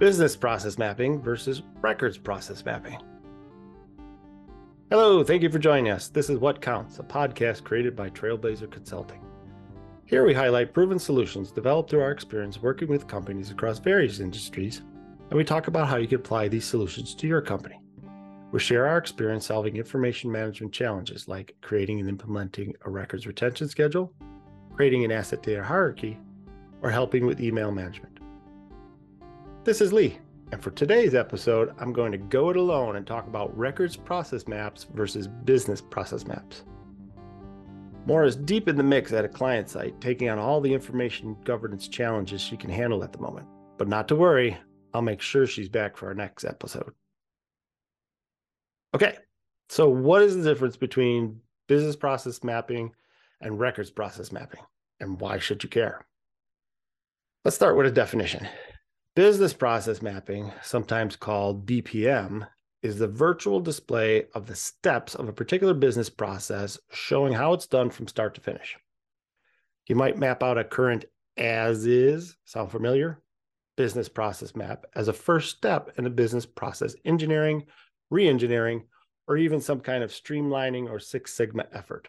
business process mapping versus records process mapping. Hello, thank you for joining us. This is What Counts, a podcast created by Trailblazer Consulting. Here we highlight proven solutions developed through our experience working with companies across various industries, and we talk about how you can apply these solutions to your company. We share our experience solving information management challenges like creating and implementing a records retention schedule, creating an asset data hierarchy, or helping with email management. This is Lee, and for today's episode, I'm going to go it alone and talk about records process maps versus business process maps. Maura is deep in the mix at a client site, taking on all the information governance challenges she can handle at the moment. But not to worry, I'll make sure she's back for our next episode. Okay, so what is the difference between business process mapping and records process mapping, and why should you care? Let's start with a definition. Business process mapping, sometimes called BPM, is the virtual display of the steps of a particular business process showing how it's done from start to finish. You might map out a current as is, sound familiar? Business process map as a first step in a business process engineering, re engineering, or even some kind of streamlining or Six Sigma effort.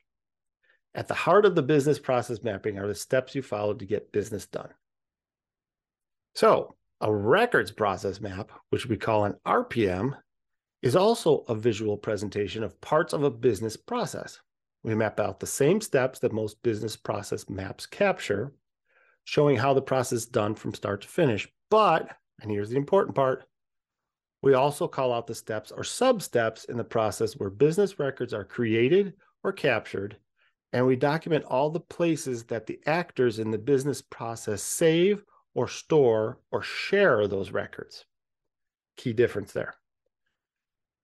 At the heart of the business process mapping are the steps you follow to get business done. So, a records process map, which we call an RPM, is also a visual presentation of parts of a business process. We map out the same steps that most business process maps capture, showing how the process is done from start to finish. But, and here's the important part, we also call out the steps or sub steps in the process where business records are created or captured, and we document all the places that the actors in the business process save or store or share those records. Key difference there.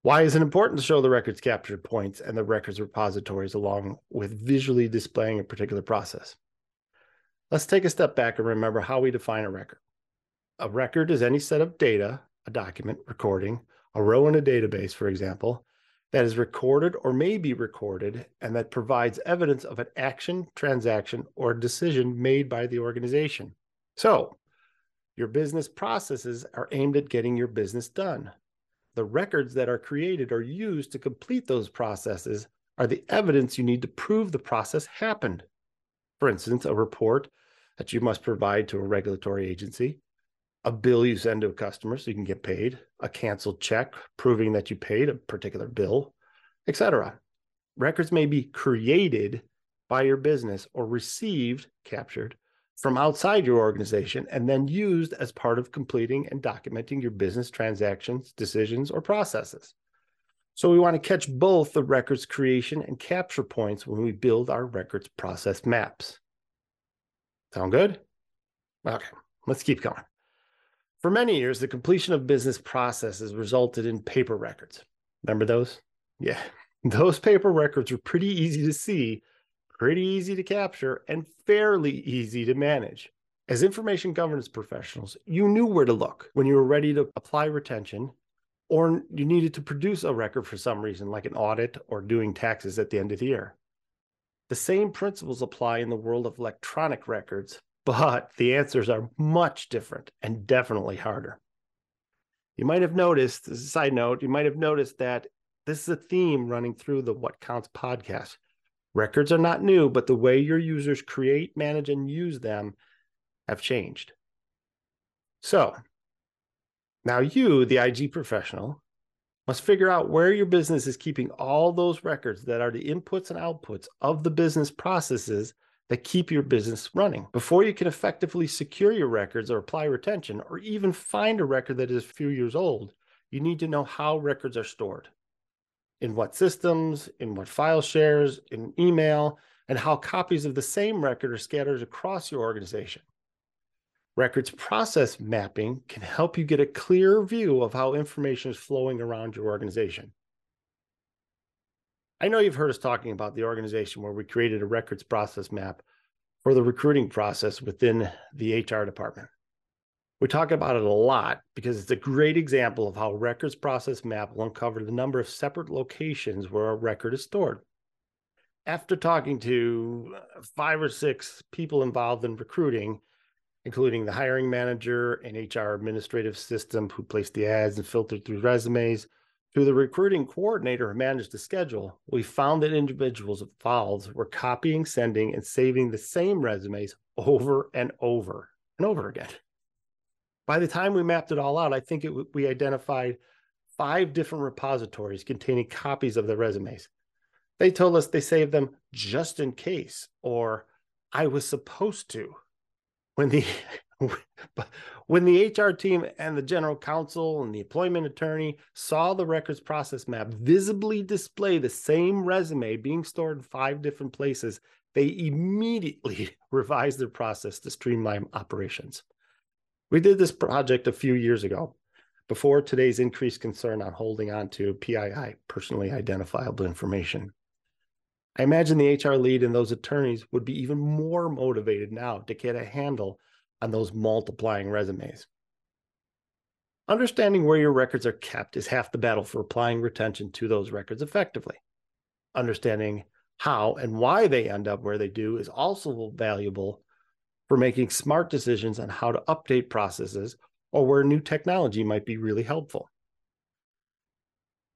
Why is it important to show the records captured points and the records repositories along with visually displaying a particular process? Let's take a step back and remember how we define a record. A record is any set of data, a document, recording, a row in a database, for example, that is recorded or may be recorded and that provides evidence of an action, transaction, or decision made by the organization. So, your business processes are aimed at getting your business done. The records that are created or used to complete those processes are the evidence you need to prove the process happened. For instance, a report that you must provide to a regulatory agency, a bill you send to a customer so you can get paid, a canceled check proving that you paid a particular bill, etc. Records may be created by your business or received, captured from outside your organization and then used as part of completing and documenting your business transactions, decisions, or processes. So we want to catch both the records creation and capture points when we build our records process maps. Sound good? Okay, let's keep going. For many years, the completion of business processes resulted in paper records. Remember those? Yeah, those paper records were pretty easy to see pretty easy to capture, and fairly easy to manage. As information governance professionals, you knew where to look when you were ready to apply retention or you needed to produce a record for some reason, like an audit or doing taxes at the end of the year. The same principles apply in the world of electronic records, but the answers are much different and definitely harder. You might have noticed, as a side note, you might have noticed that this is a theme running through the What Counts podcast. Records are not new, but the way your users create, manage, and use them have changed. So now you, the IG professional, must figure out where your business is keeping all those records that are the inputs and outputs of the business processes that keep your business running. Before you can effectively secure your records or apply retention or even find a record that is a few years old, you need to know how records are stored in what systems, in what file shares, in email, and how copies of the same record are scattered across your organization. Records process mapping can help you get a clear view of how information is flowing around your organization. I know you've heard us talking about the organization where we created a records process map for the recruiting process within the HR department. We talk about it a lot because it's a great example of how records process map will uncover the number of separate locations where a record is stored. After talking to uh, five or six people involved in recruiting including the hiring manager and HR administrative system who placed the ads and filtered through resumes, to the recruiting coordinator who managed the schedule, we found that individuals involved were copying, sending, and saving the same resumes over and over and over again. By the time we mapped it all out, I think it, we identified five different repositories containing copies of the resumes. They told us they saved them just in case, or I was supposed to when the when the HR team and the general counsel and the employment attorney saw the records process map visibly display the same resume being stored in five different places, they immediately revised their process to streamline operations. We did this project a few years ago before today's increased concern on holding on to PII, personally identifiable information. I imagine the HR lead and those attorneys would be even more motivated now to get a handle on those multiplying resumes. Understanding where your records are kept is half the battle for applying retention to those records effectively. Understanding how and why they end up where they do is also valuable for making smart decisions on how to update processes or where new technology might be really helpful.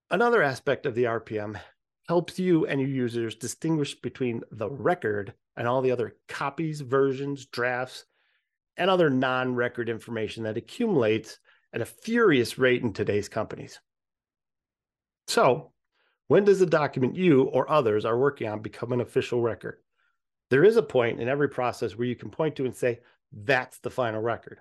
Another aspect of the RPM helps you and your users distinguish between the record and all the other copies, versions, drafts, and other non record information that accumulates at a furious rate in today's companies. So, when does the document you or others are working on become an official record? There is a point in every process where you can point to and say, that's the final record.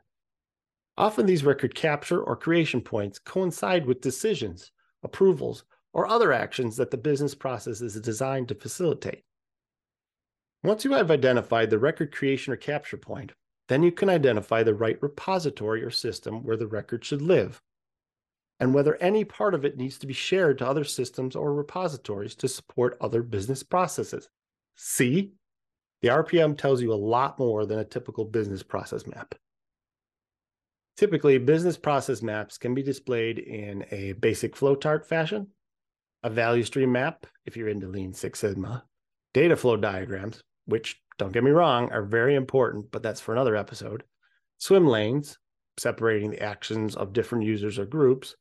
Often these record capture or creation points coincide with decisions, approvals, or other actions that the business process is designed to facilitate. Once you have identified the record creation or capture point, then you can identify the right repository or system where the record should live, and whether any part of it needs to be shared to other systems or repositories to support other business processes. See, the RPM tells you a lot more than a typical business process map. Typically, business process maps can be displayed in a basic flowchart fashion, a value stream map, if you're into Lean Six Sigma, data flow diagrams, which don't get me wrong, are very important, but that's for another episode. Swim lanes, separating the actions of different users or groups,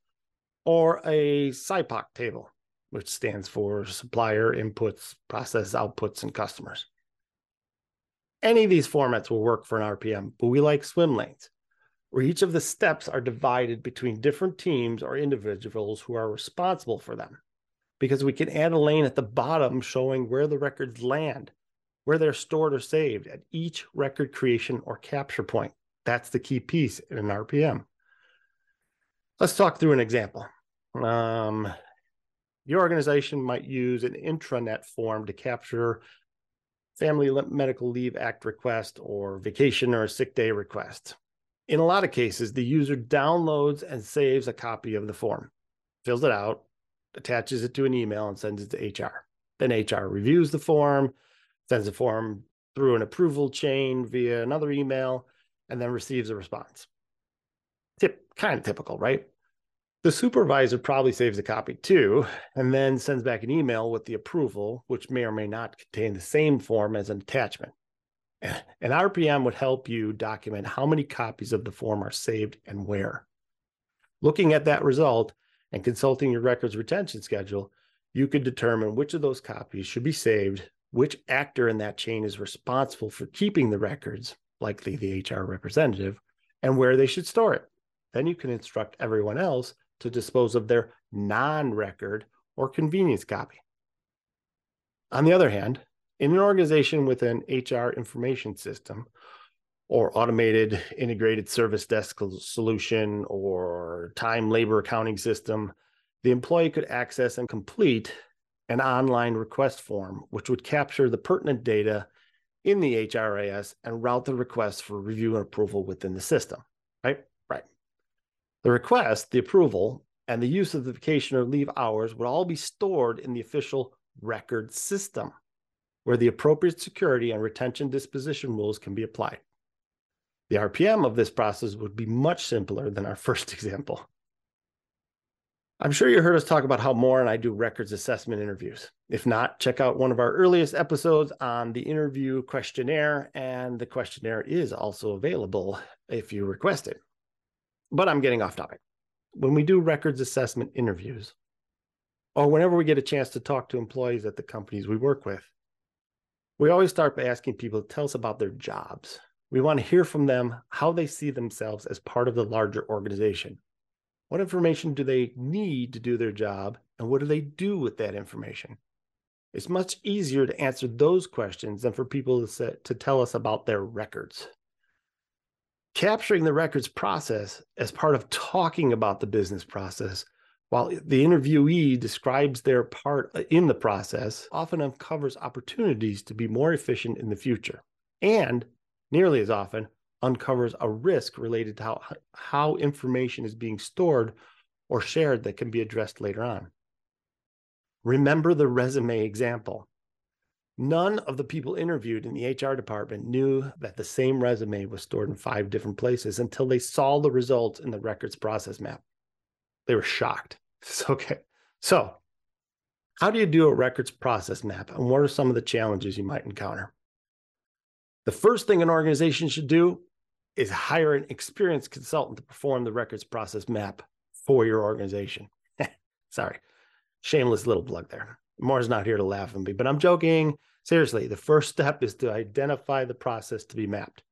or a SIPOC table, which stands for supplier inputs, process outputs, and customers. Any of these formats will work for an RPM, but we like swim lanes, where each of the steps are divided between different teams or individuals who are responsible for them, because we can add a lane at the bottom showing where the records land where they're stored or saved at each record creation or capture point. That's the key piece in an RPM. Let's talk through an example. Um, your organization might use an intranet form to capture Family Medical Leave Act request or vacation or sick day request. In a lot of cases, the user downloads and saves a copy of the form, fills it out, attaches it to an email, and sends it to HR. Then HR reviews the form, sends the form through an approval chain via another email, and then receives a response. Tip, kind of typical, right? The supervisor probably saves a copy too, and then sends back an email with the approval, which may or may not contain the same form as an attachment. An RPM would help you document how many copies of the form are saved and where. Looking at that result and consulting your records retention schedule, you could determine which of those copies should be saved which actor in that chain is responsible for keeping the records, likely the HR representative, and where they should store it. Then you can instruct everyone else to dispose of their non record or convenience copy. On the other hand, in an organization with an HR information system or automated integrated service desk solution or time labor accounting system, the employee could access and complete an online request form, which would capture the pertinent data in the HRIS and route the request for review and approval within the system, right? The request, the approval, and the use of the vacation or leave hours would all be stored in the official record system where the appropriate security and retention disposition rules can be applied. The RPM of this process would be much simpler than our first example. I'm sure you heard us talk about how Maura and I do records assessment interviews. If not, check out one of our earliest episodes on the interview questionnaire, and the questionnaire is also available if you request it. But I'm getting off topic. When we do records assessment interviews, or whenever we get a chance to talk to employees at the companies we work with, we always start by asking people to tell us about their jobs. We want to hear from them how they see themselves as part of the larger organization what information do they need to do their job? And what do they do with that information? It's much easier to answer those questions than for people to, say, to tell us about their records. Capturing the records process as part of talking about the business process while the interviewee describes their part uh, in the process often uncovers opportunities to be more efficient in the future and nearly as often uncovers a risk related to how, how information is being stored or shared that can be addressed later on. Remember the resume example. None of the people interviewed in the HR department knew that the same resume was stored in five different places until they saw the results in the records process map. They were shocked. It's okay. So, how do you do a records process map and what are some of the challenges you might encounter? The first thing an organization should do is hire an experienced consultant to perform the records process map for your organization. Sorry, shameless little plug there. Maura's not here to laugh at me, but I'm joking. Seriously, the first step is to identify the process to be mapped.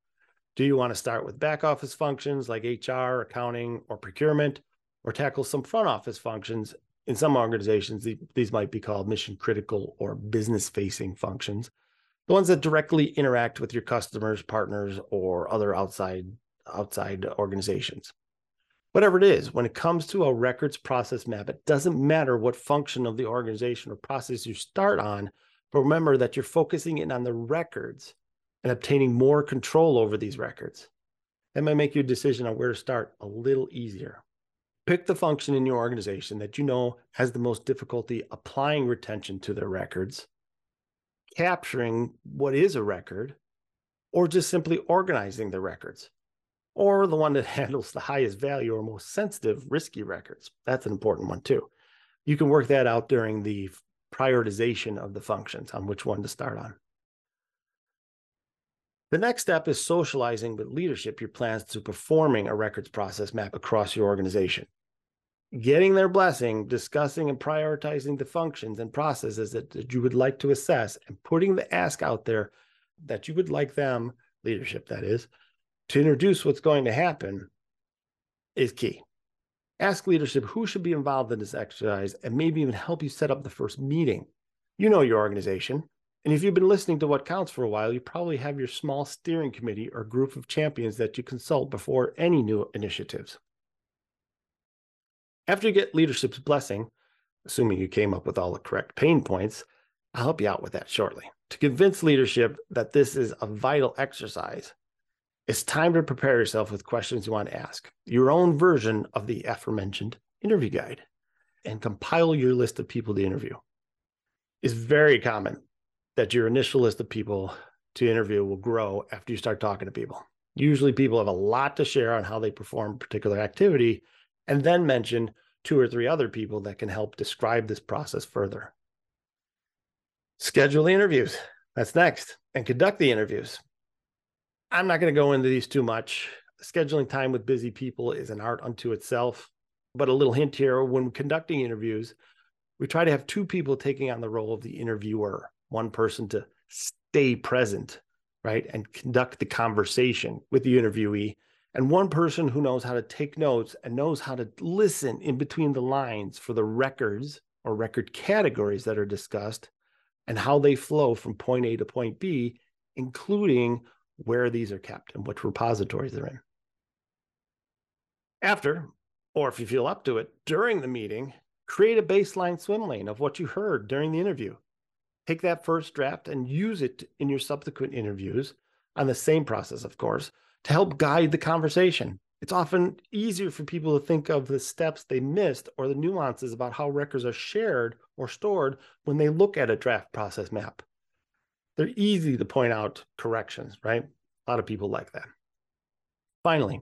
Do you want to start with back office functions like HR, accounting, or procurement, or tackle some front office functions? In some organizations, these might be called mission critical or business facing functions the ones that directly interact with your customers, partners, or other outside outside organizations. Whatever it is, when it comes to a records process map, it doesn't matter what function of the organization or process you start on, but remember that you're focusing in on the records and obtaining more control over these records. That might make your decision on where to start a little easier. Pick the function in your organization that you know has the most difficulty applying retention to their records capturing what is a record or just simply organizing the records or the one that handles the highest value or most sensitive risky records. That's an important one too. You can work that out during the prioritization of the functions on which one to start on. The next step is socializing with leadership your plans to performing a records process map across your organization. Getting their blessing, discussing and prioritizing the functions and processes that, that you would like to assess, and putting the ask out there that you would like them, leadership that is, to introduce what's going to happen is key. Ask leadership who should be involved in this exercise and maybe even help you set up the first meeting. You know your organization. And if you've been listening to what counts for a while, you probably have your small steering committee or group of champions that you consult before any new initiatives. After you get leadership's blessing, assuming you came up with all the correct pain points, I'll help you out with that shortly. To convince leadership that this is a vital exercise, it's time to prepare yourself with questions you want to ask, your own version of the aforementioned interview guide, and compile your list of people to interview. It's very common that your initial list of people to interview will grow after you start talking to people. Usually, people have a lot to share on how they perform a particular activity, and then mention two or three other people that can help describe this process further. Schedule the interviews. That's next. And conduct the interviews. I'm not going to go into these too much. Scheduling time with busy people is an art unto itself. But a little hint here when conducting interviews, we try to have two people taking on the role of the interviewer, one person to stay present, right, and conduct the conversation with the interviewee, and one person who knows how to take notes and knows how to listen in between the lines for the records or record categories that are discussed and how they flow from point A to point B, including where these are kept and which repositories they're in. After, or if you feel up to it, during the meeting, create a baseline swim lane of what you heard during the interview. Take that first draft and use it in your subsequent interviews on the same process, of course, to help guide the conversation. It's often easier for people to think of the steps they missed or the nuances about how records are shared or stored when they look at a draft process map. They're easy to point out corrections, right? A lot of people like that. Finally,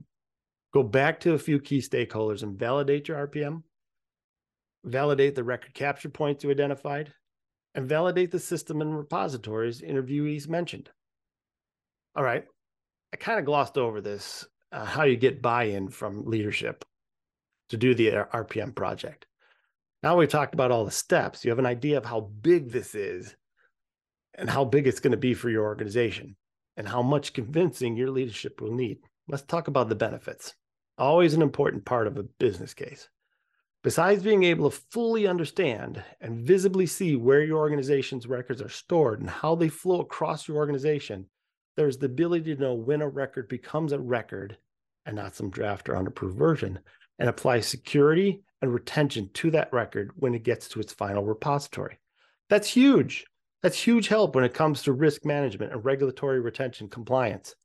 go back to a few key stakeholders and validate your RPM. validate the record capture points you identified, and validate the system and repositories interviewees mentioned. All right, I kind of glossed over this uh, how you get buy in from leadership to do the RPM project. Now we've talked about all the steps. You have an idea of how big this is and how big it's going to be for your organization and how much convincing your leadership will need. Let's talk about the benefits. Always an important part of a business case. Besides being able to fully understand and visibly see where your organization's records are stored and how they flow across your organization, there's the ability to know when a record becomes a record and not some draft or unapproved version, and apply security and retention to that record when it gets to its final repository. That's huge. That's huge help when it comes to risk management and regulatory retention compliance.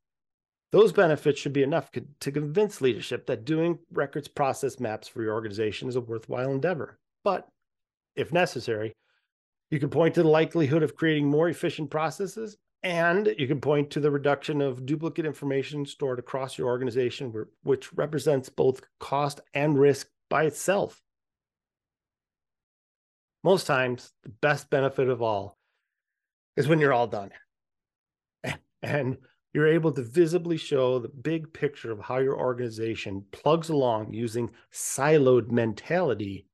Those benefits should be enough to convince leadership that doing records process maps for your organization is a worthwhile endeavor. But if necessary, you can point to the likelihood of creating more efficient processes and you can point to the reduction of duplicate information stored across your organization, which represents both cost and risk by itself. Most times, the best benefit of all is when you're all done. And you're able to visibly show the big picture of how your organization plugs along using siloed mentality.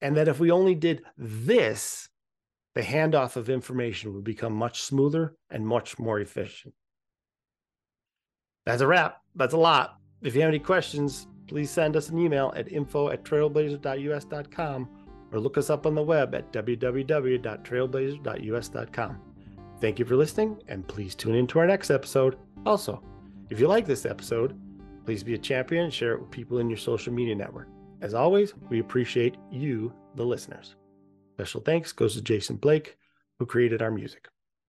And that if we only did this, the handoff of information would become much smoother and much more efficient. That's a wrap. That's a lot. If you have any questions, please send us an email at info at trailblazer.us.com or look us up on the web at www.trailblazer.us.com. Thank you for listening, and please tune in to our next episode. Also, if you like this episode, please be a champion and share it with people in your social media network. As always, we appreciate you, the listeners. Special thanks goes to Jason Blake, who created our music.